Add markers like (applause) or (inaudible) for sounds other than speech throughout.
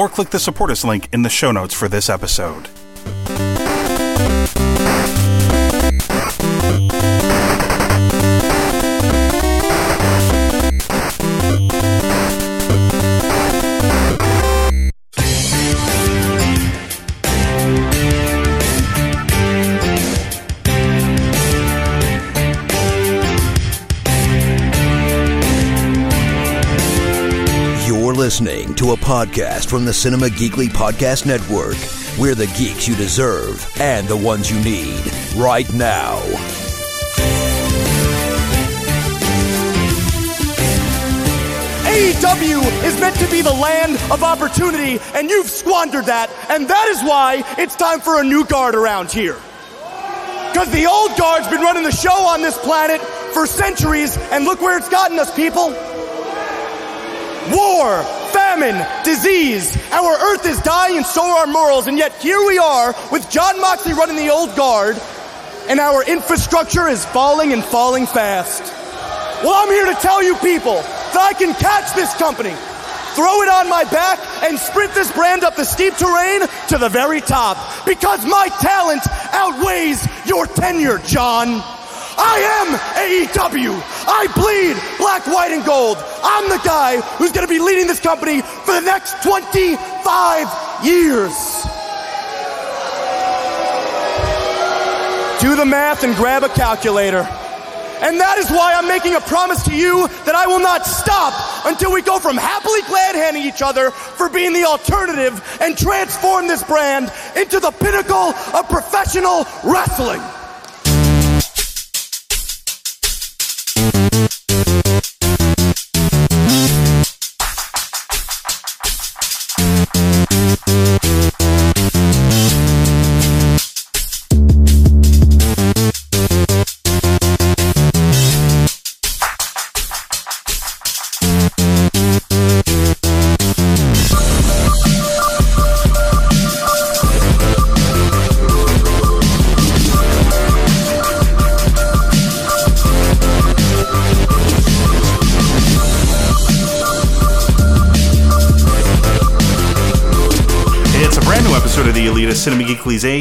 or click the support us link in the show notes for this episode. Listening to a podcast from the Cinema Geekly Podcast Network. We're the geeks you deserve and the ones you need right now. AEW is meant to be the land of opportunity, and you've squandered that, and that is why it's time for a new guard around here. Because the old guard's been running the show on this planet for centuries, and look where it's gotten us, people. War, famine, disease. Our earth is dying, and so are our morals, and yet here we are with Jon Moxley running the old guard, and our infrastructure is falling and falling fast. Well, I'm here to tell you people that I can catch this company, throw it on my back, and sprint this brand up the steep terrain to the very top because my talent outweighs your tenure, Jon. I am AEW. I bleed black, white, and gold. I'm the guy who's going to be leading this company for the next 25 years. Do the math and grab a calculator. And that is why I'm making a promise to you that I will not stop until we go from happily glad handing each other for being the alternative and transform this brand into the pinnacle of professional wrestling.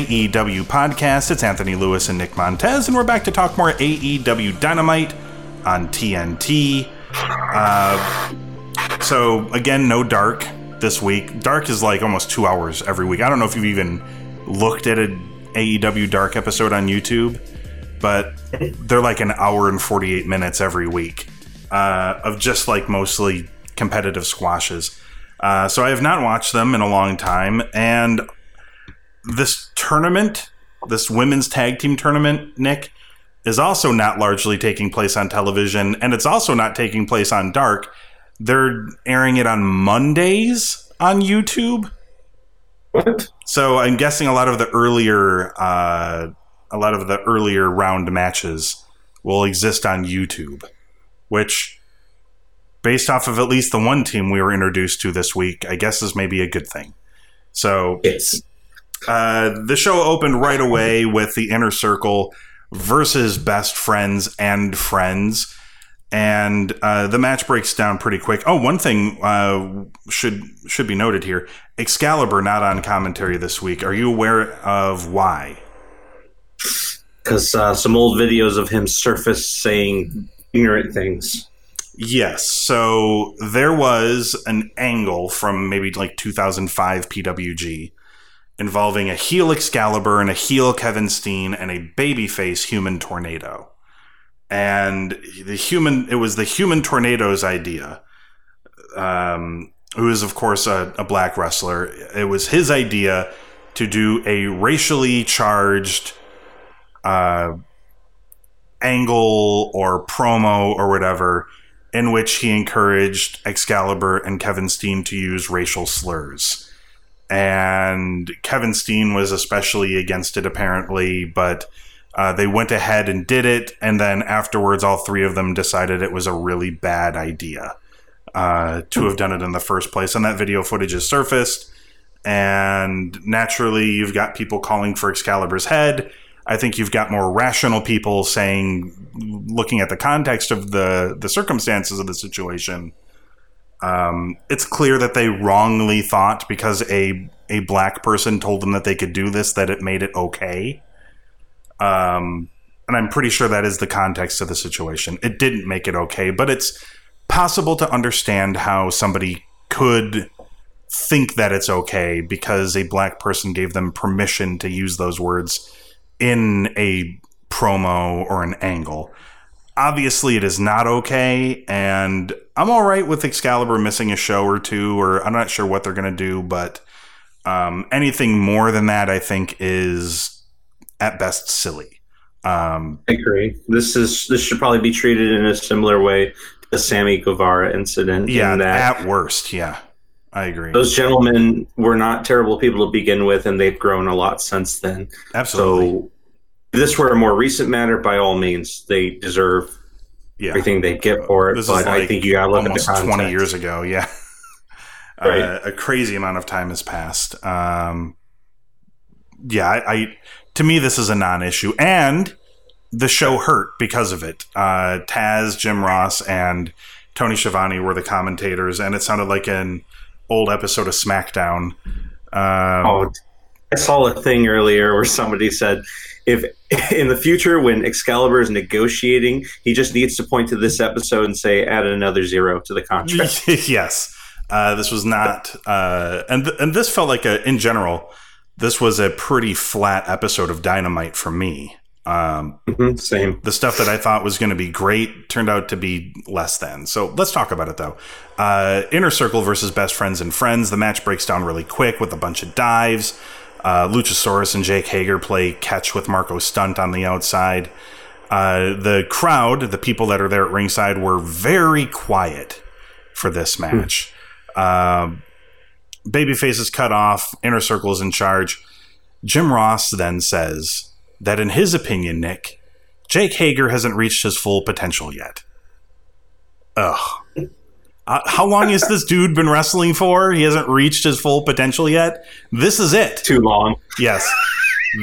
AEW podcast. It's Anthony Lewis and Nick Montes, and we're back to talk more AEW Dynamite on TNT. Uh, so, again, no Dark this week. Dark is like almost two hours every week. I don't know if you've even looked at an AEW Dark episode on YouTube, but they're like an hour and 48 minutes every week uh, of just like mostly competitive squashes. Uh, so I have not watched them in a long time, and this tournament, this women's tag team tournament, Nick, is also not largely taking place on television, and it's also not taking place on Dark. They're airing it on Mondays on YouTube. What? So I'm guessing a lot of the earlier, uh, a lot of the earlier round matches will exist on YouTube, which, based off of at least the one team we were introduced to this week, I guess is maybe a good thing. So Yes. Uh, the show opened right away with the inner circle versus best friends and friends. And uh, the match breaks down pretty quick. Oh, one thing uh, should should be noted here: Excalibur not on commentary this week. Are you aware of why? Because uh, some old videos of him surface saying ignorant things. Yes. So there was an angle from maybe like 2005 PWG involving a heel Excalibur and a heel Kevin Steen and a babyface human tornado. And the human, it was the human tornado's idea. Um, who is, of course, a, a black wrestler. It was his idea to do a racially charged uh, angle or promo or whatever in which he encouraged Excalibur and Kevin Steen to use racial slurs. And Kevin Steen was especially against it apparently, but uh, they went ahead and did it, and then afterwards, all three of them decided it was a really bad idea uh, to have done it in the first place. And that video footage is surfaced, and naturally, you've got people calling for Excalibur's head. I think you've got more rational people saying, looking at the context of the the circumstances of the situation, um, it's clear that they wrongly thought because a a black person told them that they could do this that it made it okay. Um, and I'm pretty sure that is the context of the situation. It didn't make it okay, but it's possible to understand how somebody could think that it's okay because a black person gave them permission to use those words in a promo or an angle. Obviously, it is not okay, and I'm all right with Excalibur missing a show or two, or I'm not sure what they're going to do, but um, anything more than that, I think, is at best silly. Um, I agree. This is this should probably be treated in a similar way to the Sammy Guevara incident. yeah, in that at worst, yeah, I agree. those gentlemen were not terrible people to begin with, and they've grown a lot since then. Absolutely, So this were a more recent matter. By all means, they deserve yeah. everything they get for it. This but is I think you got to look at the almost context. 20 years ago. Yeah. (laughs) Right. Uh, a crazy amount of time has passed. Um, yeah, I, I to me this is a non-issue, and the show hurt because of it. Uh, Taz, Jim Ross, and Tony Schiavone were the commentators, and it sounded like an old episode of SmackDown. Um, Oh, I saw a thing earlier where somebody said, if (laughs) in the future when Excalibur is negotiating, he just needs to point to this episode and say, add another zero to the contract. (laughs) yes, uh, this was not, uh, and th- and this felt like a in general. This was a pretty flat episode of Dynamite for me. Um, Mhm, Same. the stuff that I thought was going to be great turned out to be less than. So let's talk about it though. Uh, Inner Circle versus Best Friends and Friends. The match breaks down really quick with a bunch of dives. Uh, Luchasaurus and Jake Hager play catch with Marko Stunt on the outside. Uh, the crowd, the people that are there at ringside, were very quiet for this match. Um Babyface is cut off. Inner Circle is in charge. Jim Ross then says that, in his opinion, Nick, Jake Hager hasn't reached his full potential yet. Ugh. (laughs) Uh, how long has this dude been wrestling for? He hasn't reached his full potential yet. This is it. Too long. Yes.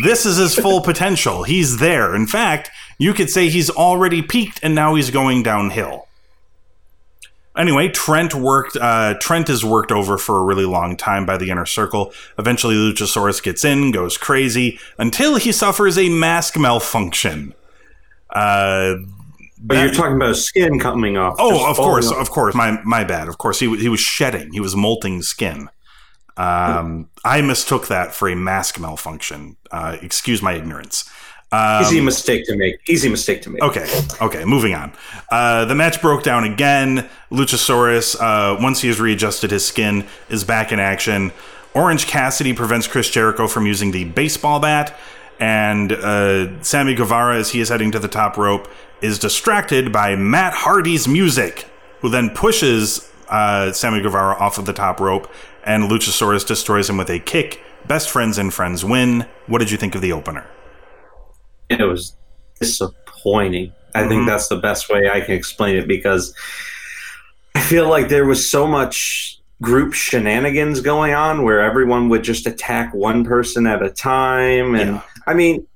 This is his full potential. He's there. In fact, you could say he's already peaked and now he's going downhill. Anyway, Trent worked. Uh, Trent is worked over for a really long time by the inner circle. Eventually, Luchasaurus gets in, goes crazy until he suffers a mask malfunction. Uh, But you're talking about skin coming off. Oh, of course, off. of course. My my bad. Of course, he he was shedding. He was molting skin. Um, I mistook that for a mask malfunction. Uh, excuse my ignorance. Um, Easy mistake to make. Easy mistake to make. Okay, okay, moving on. Uh, the match broke down again. Luchasaurus, uh, once he has readjusted his skin, is back in action. Orange Cassidy prevents Chris Jericho from using the baseball bat, and uh, Sammy Guevara, as he is heading to the top rope, is distracted by Matt Hardy's music, who then pushes uh, Sammy Guevara off of the top rope, and Luchasaurus destroys him with a kick. Best friends and friends win. What did you think of the opener? it was disappointing. I think Mhm. that's the best way I can explain it because I feel like there was so much group shenanigans going on where everyone would just attack one person at a time. And Yeah. I mean,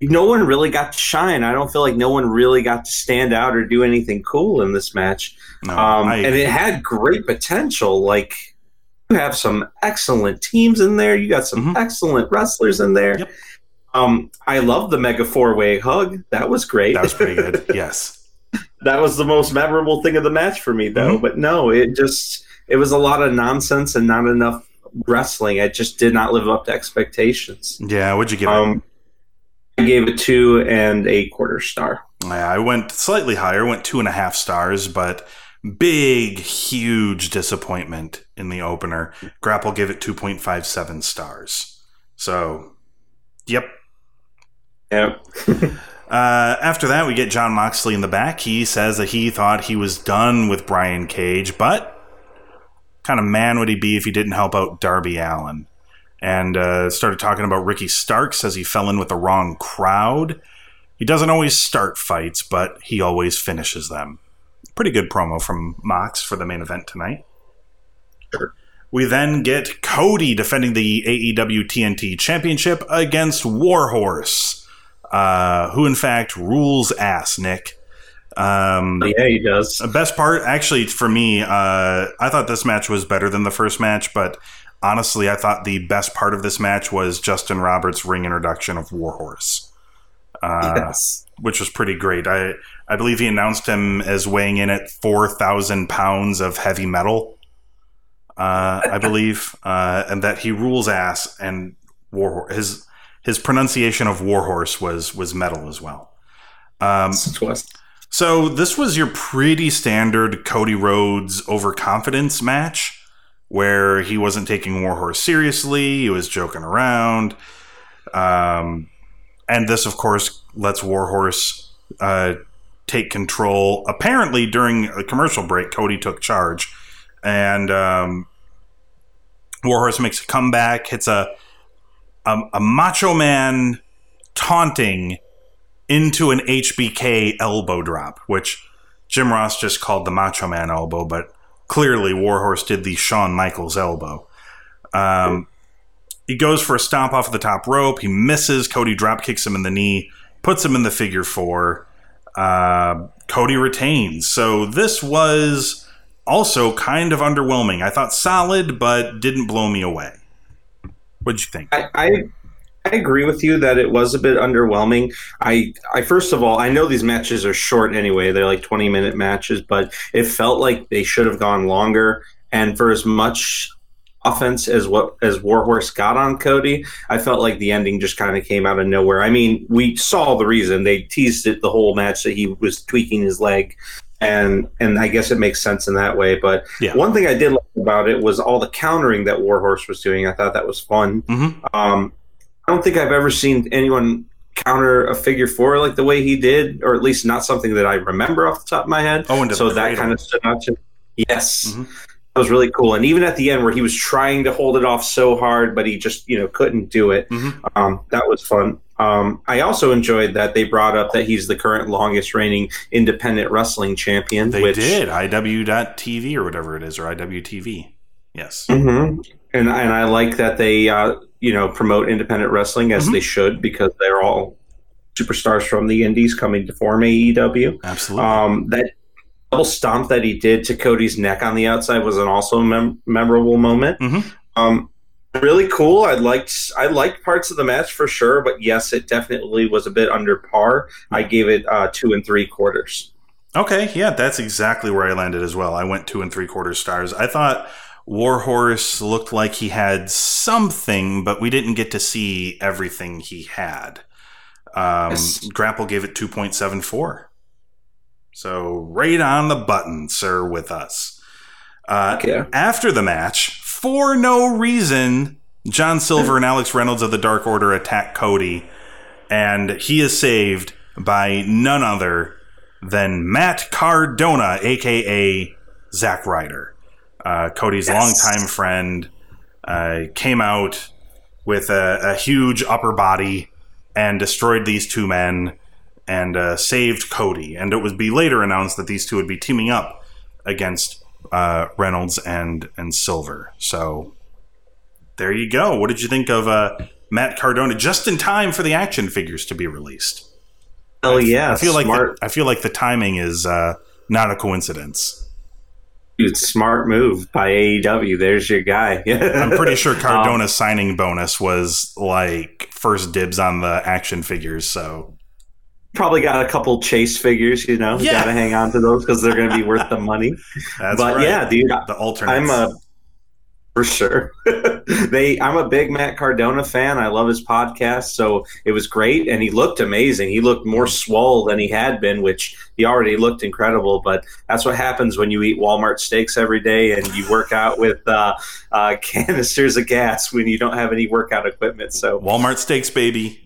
no one really got to shine. I don't feel like no one really got to stand out or do anything cool in this match. No, Um, I- and it had great potential. Like, you have some excellent teams in there. You got some Mhm. excellent wrestlers in there. Yep. Um, I love the mega four way hug. That was great. that was pretty good. (laughs) Yes. that was the most memorable thing of the match for me, though. Mhm. But no, it just it was a lot of nonsense and not enough wrestling. It just did not live up to expectations. Yeah, what'd you give Um, gave it two and a quarter star. Yeah, I went slightly higher, went two and a half stars, but big, huge disappointment in the opener. Grapple gave it 2.57 stars. So, yep. Yeah. (laughs) Uh, after that, we get Jon Moxley in the back. He says that he thought he was done with Brian Cage, but kind of man would he be if he didn't help out Darby Allin? And uh, started talking about Ricky Stark. Says he fell in with the wrong crowd. He doesn't always start fights, but he always finishes them. Pretty good promo from Mox for the main event tonight. Sure. We then get Cody defending the AEW TNT Championship against Warhorse, uh, who in fact rules ass, Nick. Um, Yeah, he does. the best part, actually, for me, uh, I thought this match was better than the first match, but honestly, I thought the best part of this match was Justin Roberts' ring introduction of Warhorse, uh, yes. which was pretty great. I I believe he announced him as weighing in at four thousand pounds of heavy metal. Uh, I believe, (laughs) uh, and that he rules ass, and Warhorse his his pronunciation of Warhorse was was metal as well. Um, so this was your pretty standard Cody Rhodes overconfidence match, where he wasn't taking Warhorse seriously. He was joking around, um, and this, of course, lets Warhorse uh, take control. Apparently, during a commercial break, Cody took charge, and um, Warhorse makes a comeback, hits a a, a Macho Man taunting into an HBK elbow drop, which Jim Ross just called the Macho Man elbow, but clearly Warhorse did the Shawn Michaels elbow. Um, he goes for a stomp off of the top rope. He misses. Cody drop kicks him in the knee, puts him in the figure four. Uh, Cody retains. So this was also kind of underwhelming. I thought solid, but didn't blow me away. What'd you think? I, I I agree with you that it was a bit underwhelming. I I first of all, I know these matches are short anyway; they're like twenty minute matches, but it felt like they should have gone longer. And for as much offense as what as Warhorse got on Cody, I felt like the ending just kind of came out of nowhere. I mean, we saw the reason they teased it the whole match that he was tweaking his leg. And and I guess it makes sense in that way. But Yeah. one thing I did like about it was all the countering that Warhorse was doing. I thought that was fun. Mhm. Um, don't think I've ever seen anyone counter a figure four like the way he did, or at least not something that I remember off the top of my head. Oh, into so that cradle. kind of stood out to me. Yes. Mhm. That was really cool. And even at the end where he was trying to hold it off so hard, but he just, you know, couldn't do it. Mhm. Um, that was fun. Um, I also enjoyed that they brought up that he's the current longest reigning independent wrestling champion. They which, did IW.TV or whatever it is, or IWTV. Yes. hmm And and I like that they uh, you know promote independent wrestling as Mhm. they should because they're all superstars from the indies coming to form AEW. Absolutely. Um, that double stomp that he did to Cody's neck on the outside was an also mem- memorable moment. Mhm. Um, really cool. I liked I liked parts of the match for sure, but yes, it definitely was a bit under par. I gave it uh, two and three quarters. Okay, yeah, that's exactly where I landed as well. I went two and three quarter stars. I thought Warhorse looked like he had something, but we didn't get to see everything he had. Um, Yes. Grapple gave it 2.74. So right on the button, sir, with us. Uh, Okay. After the match, for no reason, John Silver and Alex Reynolds of the Dark Order attack Cody, and he is saved by none other than Matt Cardona, aka Zack Ryder. Uh, Cody's Yes. longtime friend uh, came out with a, a huge upper body and destroyed these two men and uh, saved Cody. And it would be later announced that these two would be teaming up against uh, Reynolds and and Silver. So there you go. What did you think of uh, Matt Cardona just in time for the action figures to be released? Oh yeah, I feel like the, I feel like the timing is uh, not a coincidence. Dude, smart move by AEW. There's your guy. (laughs) I'm pretty sure Um, Cardona's signing bonus was like first dibs on the action figures. So probably got a couple chase figures. You know, Yeah. got to hang on to those because they're going to be worth the money. (laughs) that's but right. yeah, dude, the alternate. I'm a for sure. (laughs) they, I'm a big Matt Cardona fan. I love his podcast, so it was great, and he looked amazing. He looked more swole than he had been, which he already looked incredible. But that's what happens when you eat Walmart steaks every day and you work out with uh, uh, (laughs) canisters of gas when you don't have any workout equipment. So Walmart steaks, baby.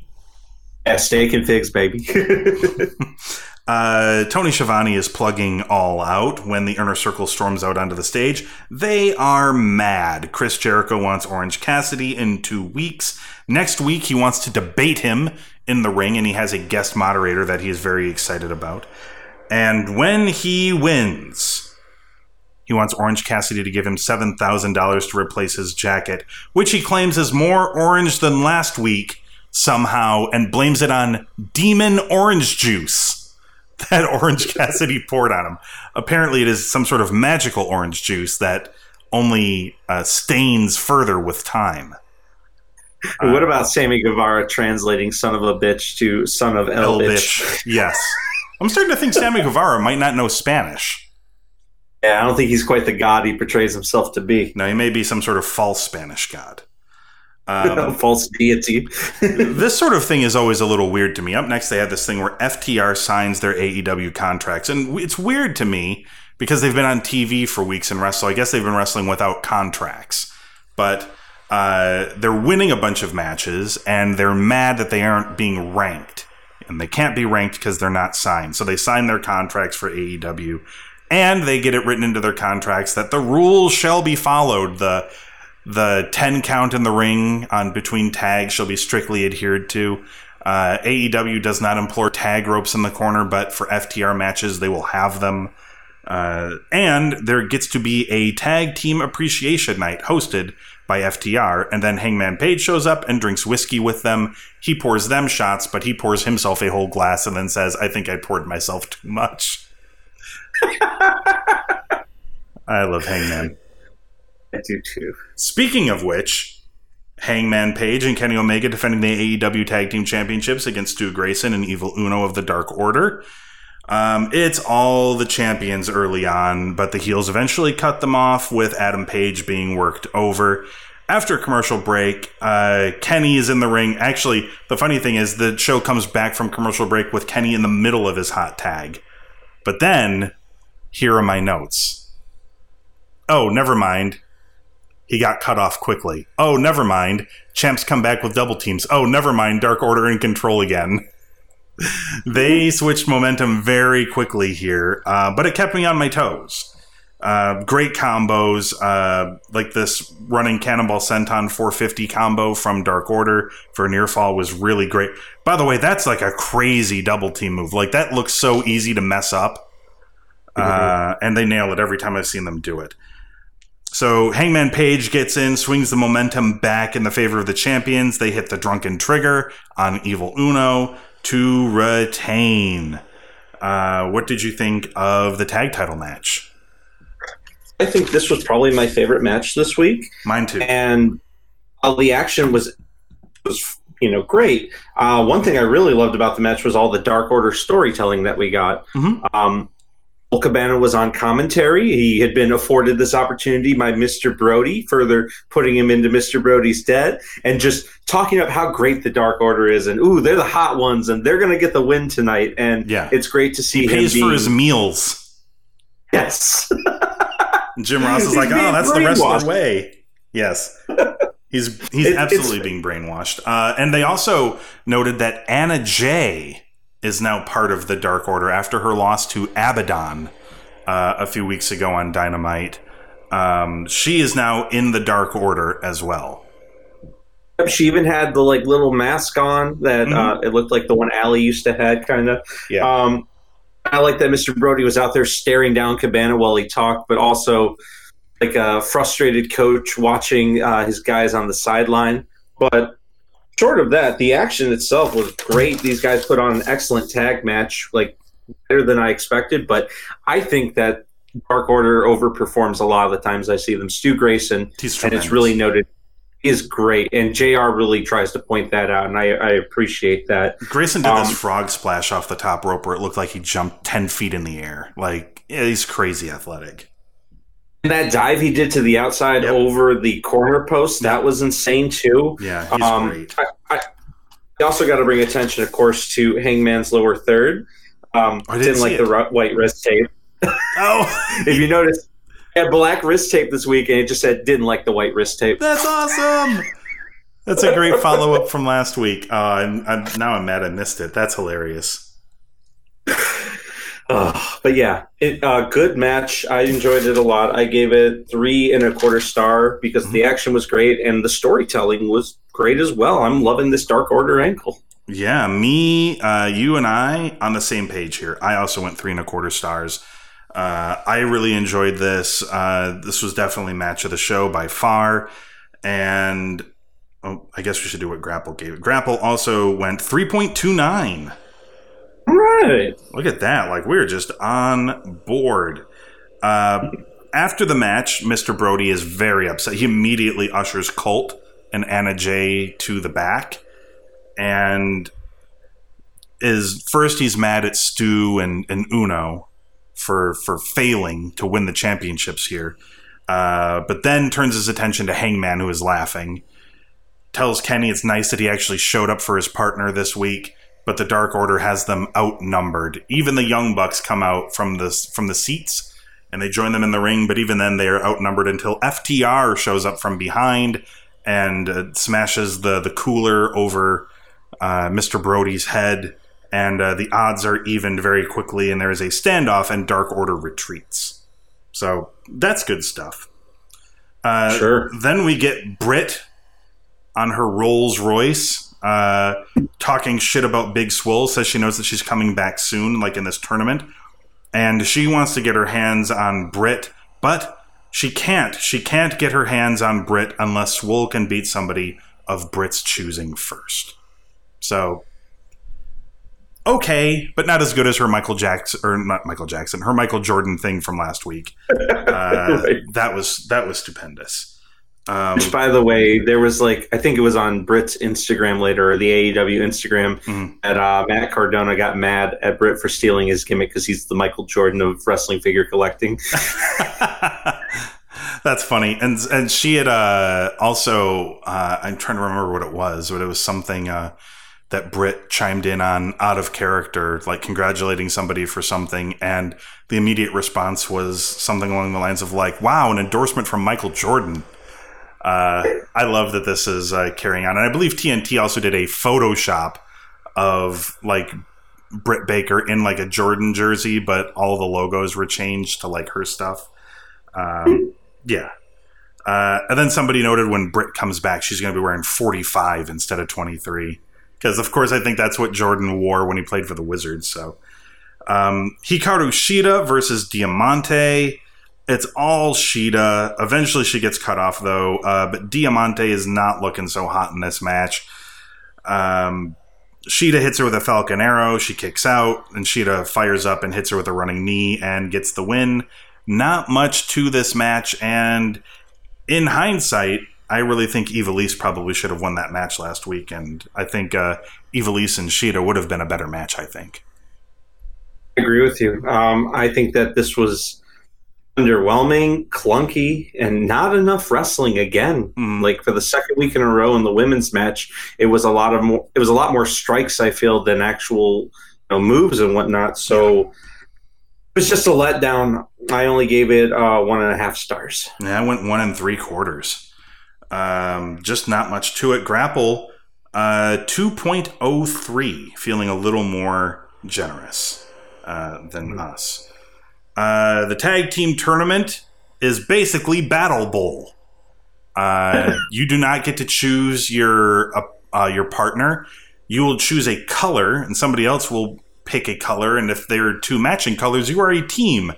yeah, steak and figs, baby. (laughs) Uh, Tony Schiavone is plugging all out when the inner circle storms out onto the stage. They are mad. Chris Jericho wants Orange Cassidy in two weeks. Next week, he wants to debate him in the ring, and he has a guest moderator that he is very excited about. And when he wins, he wants Orange Cassidy to give him $7,000 to replace his jacket, which he claims is more orange than last week somehow, and blames it on demon orange juice (laughs) that Orange Cassidy poured on him. Apparently, it is some sort of magical orange juice that only uh, stains further with time. what about Sammy Guevara translating "son of a bitch" to "son of el, El bitch"? bitch. Yes. I'm starting to think Sammy Guevara might not know Spanish. Yeah, I don't think he's quite the god he portrays himself to be. No, he may be some sort of false Spanish god. Um, (laughs) False deity. (laughs) this sort of thing is always a little weird to me. Up next, they have this thing where FTR signs their AEW contracts, and it's weird to me because they've been on TV for weeks and wrestle. I guess they've been wrestling without contracts, but uh, they're winning a bunch of matches, and they're mad that they aren't being ranked, and they can't be ranked because they're not signed. So they sign their contracts for AEW, and they get it written into their contracts that the rules shall be followed. The the 10 count in the ring on between tags shall be strictly adhered to. Uh, AEW does not employ tag ropes in the corner, but for FTR matches, they will have them. Uh, and there gets to be a tag team appreciation night hosted by FTR, and then Hangman Page shows up and drinks whiskey with them. He pours them shots, but he pours himself a whole glass and then says, I think I poured myself too much. (laughs) I love Hangman. I do too. Speaking of which, Hangman Page and Kenny Omega defending the AEW Tag Team Championships against Stu Grayson and Evil Uno of the Dark Order. Um, it's all the champions early on, but the heels eventually cut them off with Adam Page being worked over. After a commercial break, uh, Kenny is in the ring. Actually, the funny thing is the show comes back from commercial break with Kenny in the middle of his hot tag. But then, here are my notes. Oh, never mind. He got cut off quickly. Oh, never mind. Champs come back with double teams. Oh, never mind. Dark Order in control again. (laughs) they switched momentum very quickly here, uh, but it kept me on my toes. Uh, great combos, uh, like this running Cannonball Senton 450 combo from Dark Order for near fall was really great. By the way, that's like a crazy double team move. Like that looks so easy to mess up, uh, and they nail it every time I've seen them do it. So Hangman Page gets in, swings the momentum back in the favor of the champions. They hit the drunken trigger on Evil Uno to retain. Uh, what did you think of the tag title match? I think this was probably my favorite match this week, Mine too. and while the action was was you know great, uh, one thing I really loved about the match was all the Dark Order storytelling that we got. Mhm. Um, Cabana was on commentary. He had been afforded this opportunity by Mr. Brodie, further putting him into Mr. Brodie's debt, and just talking about how great the Dark Order is, and ooh, they're the hot ones, and they're going to get the win tonight. And Yeah. it's great to see He him pays being for his meals. yes. (laughs) Jim Ross is He's like, oh, that's the wrestler brainwashed." way. Yes. He's he's It- absolutely being brainwashed. Uh, and they also noted that Anna Jay is now part of the Dark Order after her loss to Abaddon uh, a few weeks ago on Dynamite. Um, she is now in the Dark Order as well. She even had the like little mask on that uh, it looked like the one Allie used to had, kind of. Yeah. Um, I like that Mr. Brodie was out there staring down Cabana while he talked, but also like a frustrated coach watching uh, his guys on the sideline. But short of that, the action itself was great. These guys put on an excellent tag match, like better than I expected. But I think that Dark Order overperforms a lot of the times I see them. Stu Grayson, and it's really noted, is great. And JR really tries to point that out, and I, I appreciate that. Grayson did Um, this frog splash off the top rope where it looked like he jumped 10 feet in the air. Like, yeah, he's crazy athletic. And that dive he did to the outside Yep. over the corner post, that was insane too. Yeah, he's Um, great. I, I, I also got to bring attention, of course, to Hangman's lower third. Um, I didn't didn't like it. the ru- white wrist tape. (laughs) Oh, If you notice, had black wrist tape this week, and it just said didn't like the white wrist tape. That's awesome. That's a great follow up from last week. Uh, I'm, I'm, now I'm mad I missed it. That's hilarious. (laughs) Uh, but yeah, it uh, good match. I enjoyed it a lot. I gave it three and a quarter star because the action was great and the storytelling was great as well. I'm loving this Dark Order ankle. Yeah, me, uh, you, and I on the same page here. I also went three and a quarter stars. Uh, I really enjoyed this. Uh, this was definitely match of the show by far. And oh, I guess we should do what Grapple gave. Grapple also went 3.29. All right. Look at that. Like, we're just on board. Uh, after the match, Mr. Brodie is very upset. He immediately ushers Colt and Anna Jay to the back. And is first he's mad at Stu and, and Uno for for failing to win the championships here. Uh, but then turns his attention to Hangman, who is laughing. Tells Kenny it's nice that he actually showed up for his partner this week, but the Dark Order has them outnumbered. Even the Young Bucks come out from the from the seats and they join them in the ring, but even then they are outnumbered until FTR shows up from behind and uh, smashes the the cooler over uh, Mr. Brodie's head and uh, the odds are evened very quickly, and there is a standoff, and Dark Order retreats. So that's good stuff. Uh, Sure. Then we get Britt on her Rolls Royce, uh, talking shit about Big Swole. Says she knows that she's coming back soon, like in this tournament, and she wants to get her hands on Britt, but she can't. She can't get her hands on Britt unless Swole can beat somebody of Britt's choosing first. So okay, but not as good as her Michael Jackson or not Michael Jackson, her Michael Jordan thing from last week. (laughs) Uh, Right. That was that was stupendous. Um, Which, by the way, there was like I think it was on Britt's Instagram later, or the AEW Instagram, Mhm. that uh, Matt Cardona got mad at Britt for stealing his gimmick because he's the Michael Jordan of wrestling figure collecting. (laughs) (laughs) That's funny, and and she had uh, also uh, I'm trying to remember what it was, but it was something uh, that Britt chimed in on out of character, like congratulating somebody for something, and the immediate response was something along the lines of like, "Wow, an endorsement from Michael Jordan." Uh, I love that this is uh, carrying on, and I believe TNT also did a Photoshop of like Britt Baker in like a Jordan jersey, but all the logos were changed to like her stuff. Um, yeah. Uh, and then somebody noted when Britt comes back, she's going to be wearing 45 instead of 23. Because, of course, I think that's what Jordan wore when he played for the Wizards. So, um, Hikaru Shida versus Diamante. It's all Shida. Eventually, she gets cut off, though. Uh, but Diamante is not looking so hot in this match. Um, Shida hits her with a Falcon Arrow. She kicks out, and Shida fires up and hits her with a running knee and gets the win. Not much to this match, and in hindsight, I really think Ivelisse probably should have won that match last week, and I think uh, Ivelisse and Shida would have been a better match. I think. I agree with you. Um, I think that this was underwhelming, clunky, and not enough wrestling again. Mm. Like for the second week in a row in the women's match, it was a lot of more. It was a lot more strikes. I feel than actual you know, moves and whatnot. So it was just a letdown. I only gave it uh, one and a half stars. Yeah, I went one and three quarters. Um, just not much to it. Grapple, uh, 2.03, feeling a little more generous uh, than us. Uh, the tag team tournament is basically Battle Bowl. Uh, (laughs) you do not get to choose your uh, uh, your partner. You will choose a color, and somebody else will pick a color. And if there are two matching colors, you are a team.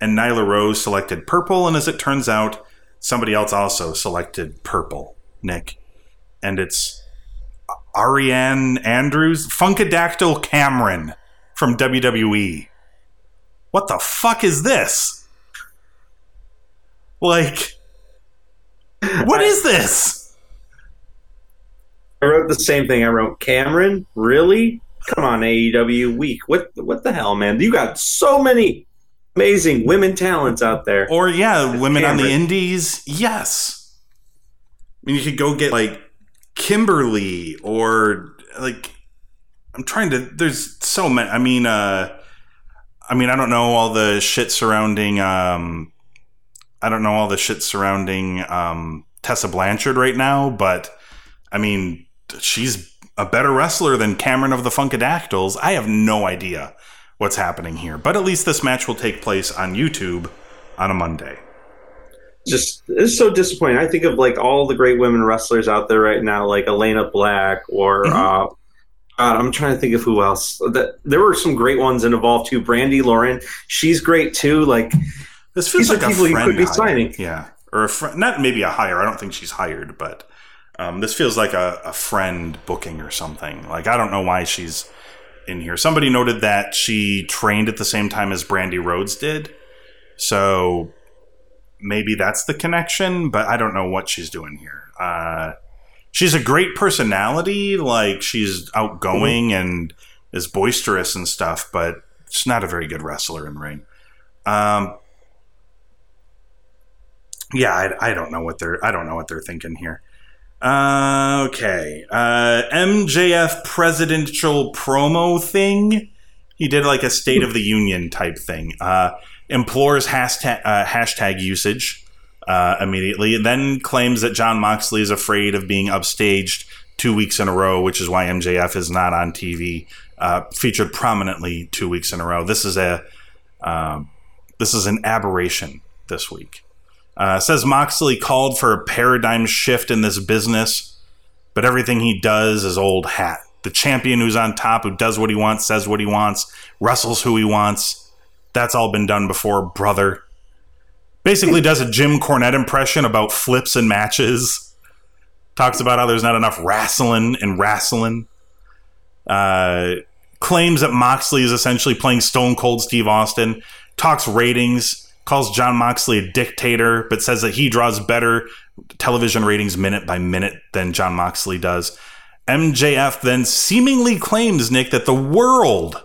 And Nyla Rose selected purple, and as it turns out, somebody else also selected purple. Nick, and it's Ariane Andrews, Funkadactyl Cameron from WWE. What the fuck is this? Like, what is this? I wrote the same thing. I wrote Cameron. Really? Come on, AEW week. What? What the hell, man? You got so many amazing women talents out there. Or yeah, women on the indies. Yes. I mean, you could go get like Kimberly or like I'm trying to. There's so many. I mean, uh, I mean, I don't know all the shit surrounding. Um, I don't know all the shit surrounding um, Tessa Blanchard right now, but I mean, she's a better wrestler than Cameron of the Funkadactyls. I have no idea what's happening here. But at least this match will take place on YouTube on a Monday. Just it's so disappointing. I think of like all the great women wrestlers out there right now, like Elena Black or Mhm. uh, God, I'm trying to think of who else. That there were some great ones in Evolve too. Brandi Lauren, she's great too. Like This feels These are like a people you could be hire. signing. Yeah, or a friend, not maybe a hire. I don't think she's hired, but um, this feels like a, a friend booking or something. Like I don't know why she's in here. Somebody noted that she trained at the same time as Brandi Rhodes did, so maybe that's the connection. But I don't know what she's doing here. Uh, she's a great personality. Like she's outgoing and is boisterous and stuff, but she's not a very good wrestler in ring. Um, yeah, I, I don't know what they're I don't know what they're thinking here. Uh, okay, uh, MJF presidential promo thing. He did like a State of the Union type thing. Uh, implores hashtag uh, hashtag usage uh, immediately, then claims that Jon Moxley is afraid of being upstaged two weeks in a row, which is why MJF is not on TV, uh, featured prominently two weeks in a row. This is a um, this is an aberration this week. Uh, says Moxley called for a paradigm shift in this business, but everything he does is old hat. The champion who's on top, who does what he wants, says what he wants, wrestles who he wants. That's all been done before, brother. Basically, does a Jim Cornette impression about flips and matches. Talks about how there's not enough wrestling and wrestling. Uh, claims that Moxley is essentially playing Stone Cold Steve Austin. Talks ratings calls Jon Moxley a dictator, but says that he draws better television ratings minute by minute than Jon Moxley does. MJF then seemingly claims, Nick, that the world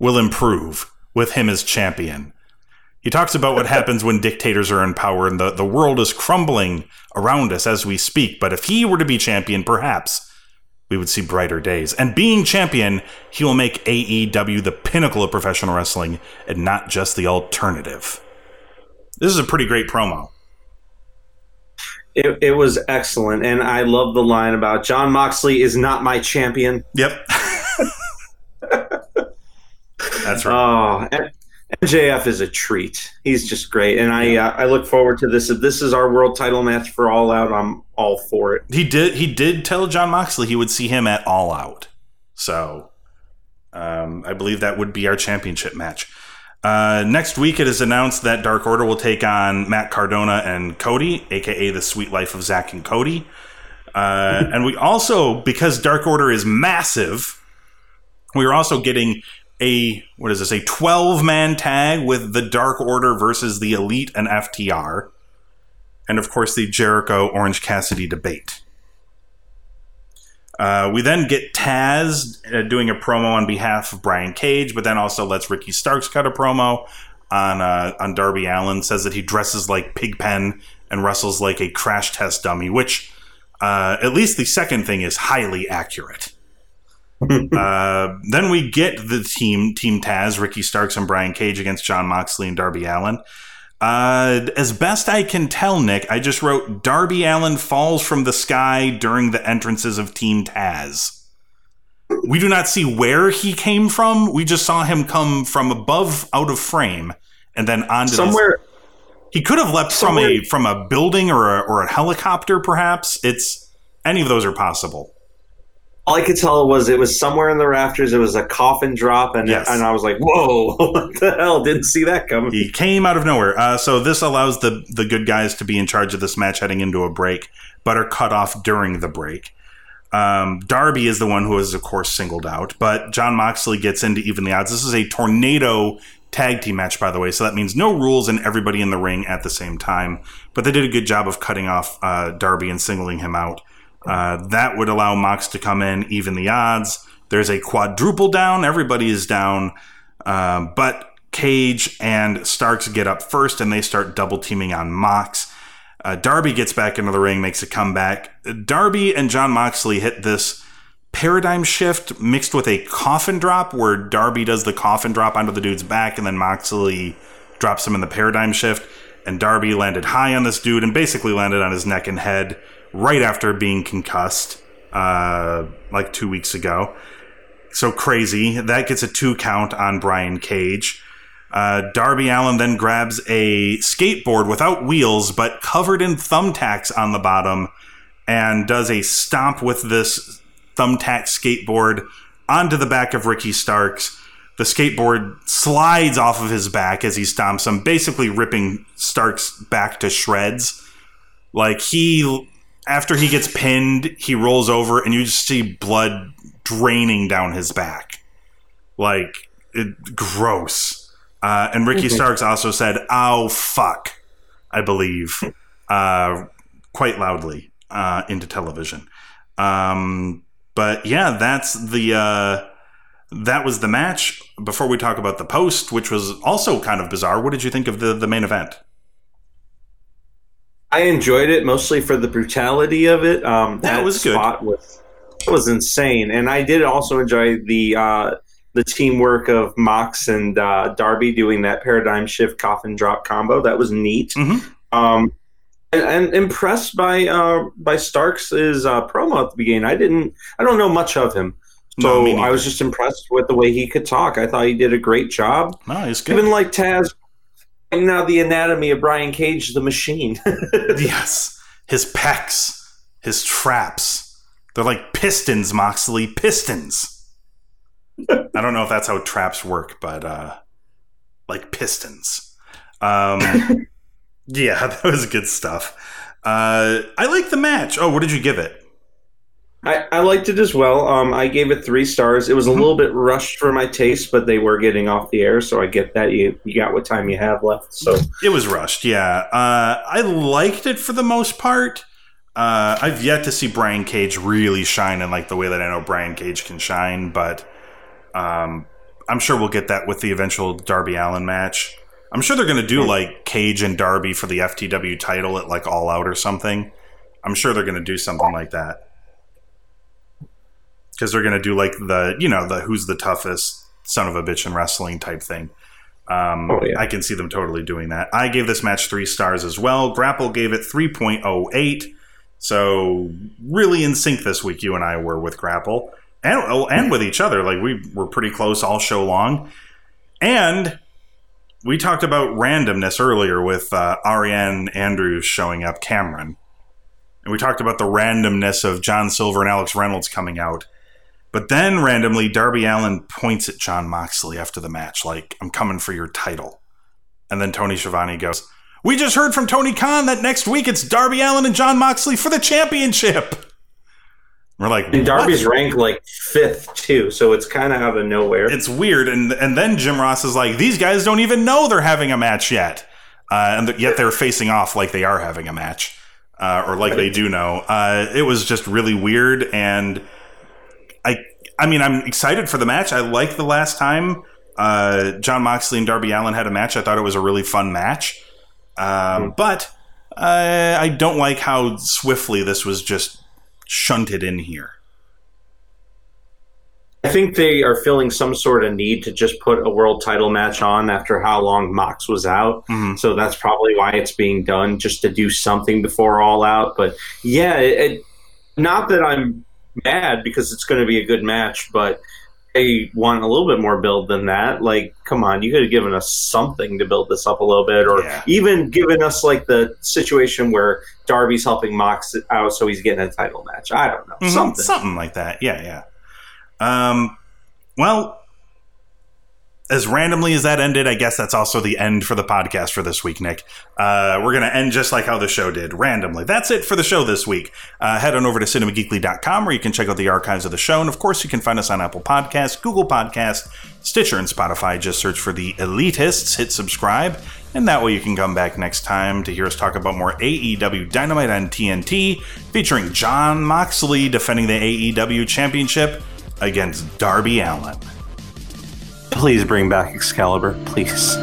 will improve with him as champion. He talks about what happens when dictators are in power and the, the world is crumbling around us as we speak. But if he were to be champion, perhaps we would see brighter days. And being champion, he will make AEW the pinnacle of professional wrestling and not just the alternative. This is a pretty great promo. it, it was excellent, and I love the line about Jon Moxley is not my champion. Yep. (laughs) (laughs) That's right. Oh, and MJF is a treat. He's just great, and I uh, I look forward to this. If this is our world title match for All Out, I'm all for it. He did. He did tell Jon Moxley he would see him at All Out. So, um, I believe that would be our championship match. Uh, next week, it is announced that Dark Order will take on Matt Cardona and Cody, aka the Sweet Life of Zack and Cody. Uh, and we also, because Dark Order is massive, we are also getting a what is this? A twelve man tag with the Dark Order versus the Elite and FTR, and of course the Jericho Orange Cassidy debate. Uh, we then get Taz uh, doing a promo on behalf of Brian Cage, but then also lets Ricky Starks cut a promo on uh, on Darby Allin. Says that he dresses like Pigpen and wrestles like a crash test dummy, which uh, at least the second thing is highly accurate. Uh, then we get the team, Team Taz, Ricky Starks and Brian Cage against Jon Moxley and Darby Allin. Uh, as best I can tell, Nick, I just wrote Darby Allin falls from the sky during the entrances of Team Taz. We do not see where he came from. We just saw him come from above, out of frame, and then onto this- Somewhere, he could have leapt from a from a building or a, or a helicopter, perhaps. It's any of those are possible. All I could tell was it was somewhere in the rafters. It was a coffin drop, and Yes. and I was like, "Whoa, (laughs) what the hell?" Didn't see that coming. He came out of nowhere. Uh, so this allows the the good guys to be in charge of this match heading into a break, but are cut off during the break. Um, Darby is the one who is, of course, singled out, but Jon Moxley gets into even the odds. This is a tornado tag team match, by the way, so that means no rules and everybody in the ring at the same time. But they did a good job of cutting off uh, Darby and singling him out. Uh, that would allow Mox to come in, even the odds. There's a quadruple down. Everybody is down. Um, but Cage and Starks get up first and they start double teaming on Mox. Uh, Darby gets back into the ring, makes a comeback. Darby and Jon Moxley hit this paradigm shift mixed with a coffin drop where Darby does the coffin drop onto the dude's back and then Moxley drops him in the paradigm shift. And Darby landed high on this dude and basically landed on his neck and head right after being concussed uh, like two weeks ago. so crazy. That gets a two count on Brian Cage. Uh, Darby Allin then grabs a skateboard without wheels, but covered in thumbtacks on the bottom, and does a stomp with this thumbtack skateboard onto the back of Ricky Starks. The skateboard slides off of his back as he stomps him, basically ripping Starks back to shreds. Like he, after he gets pinned, he rolls over and you just see blood draining down his back. Like, it, gross. Uh, and Ricky Starks also said, "Ow, fuck," I believe, uh, quite loudly uh, into television. Um, but yeah, that's the uh, that was the match. Before we talk about the post, which was also kind of bizarre, what did you think of the the main event? I enjoyed it mostly for the brutality of it. Um, That was good. spot was was insane, and I did also enjoy the uh, the teamwork of Mox and uh, Darby doing that paradigm shift coffin drop combo. That was neat. Mhm. Um, and, and impressed by uh, by Starks' uh, promo at the beginning. I didn't, I don't know much of him, so me I was just impressed with the way he could talk. I thought he did a great job. No, he's good. Even like Taz, out the anatomy of Brian Cage, the machine. (laughs) yes, his pecs, his traps. They're like pistons, Moxley. Pistons. I don't know if that's how traps work, but uh like pistons. Um (laughs) Yeah, (laughs) that was good stuff. Uh I like the match. Oh, what did you give it? I, I liked it as well. Um, I gave it three stars. It was a Mhm. little bit rushed for my taste, but they were getting off the air, so I get that. You you got what time you have left. So It was rushed, yeah. Uh, I liked it for the most part. Uh, I've yet to see Brian Cage really shine in like the way that I know Brian Cage can shine, but um, I'm sure we'll get that with the eventual Darby Allin match. I'm sure they're going to do like Cage and Darby for the FTW title at like All Out or something. I'm sure they're going to do something like that because they're going to do like the you know the who's the toughest son of a bitch in wrestling type thing. Um, Oh, yeah. I can see them totally doing that. I gave this match three stars as well. Grapple gave it 3.08. So really in sync this week, you and I were with Grapple and oh, and with each other. Like we were pretty close all show long. And we talked about randomness earlier with uh, Ariane Andrews showing up, Cameron. And we talked about the randomness of John Silver and Alex Reynolds coming out. But then randomly, Darby Allin points at Jon Moxley after the match, like, I'm coming for your title. And then Tony Schiavone goes, We just heard from Tony Khan that next week it's Darby Allin and Jon Moxley for the championship. We're like, and Darby's "What?" ranked like fifth too, so it's kind of out of nowhere. It's weird. And and then Jim Ross is like, These guys don't even know they're having a match yet. Uh, and th- yet they're facing off like they are having a match. Uh, or like they do know. Uh, it was just really weird. And I I mean, I'm excited for the match. I like the last time uh, Jon Moxley and Darby Allin had a match. I thought it was a really fun match. Um, But uh, I don't like how swiftly this was just shunted in here. I think they are feeling some sort of need to just put a world title match on after how long Mox was out. Mhm. So that's probably why it's being done, just to do something before All Out. But yeah, it, it, not that I'm mad because it's going to be a good match, but I want a little bit more build than that. Like, come on, you could have given us something to build this up a little bit, or Yeah. even given us like the situation where Darby's helping Mox out, so he's getting a title match. I don't know, Mhm. something. something like that. Yeah, yeah. Um, well, as randomly as that ended, I guess that's also the end for the podcast for this week, Nick. Uh, we're going to end just like how the show did, randomly. That's it for the show this week. Uh, head on over to cinemageekly.com where you can check out the archives of the show. And of course, you can find us on Apple Podcasts, Google Podcasts, Stitcher, and Spotify. Just search for the Elitists, hit subscribe, and that way you can come back next time to hear us talk about more AEW Dynamite on TNT, featuring Jon Moxley defending the AEW Championship against Darby Allin. Please bring back Excalibur, please.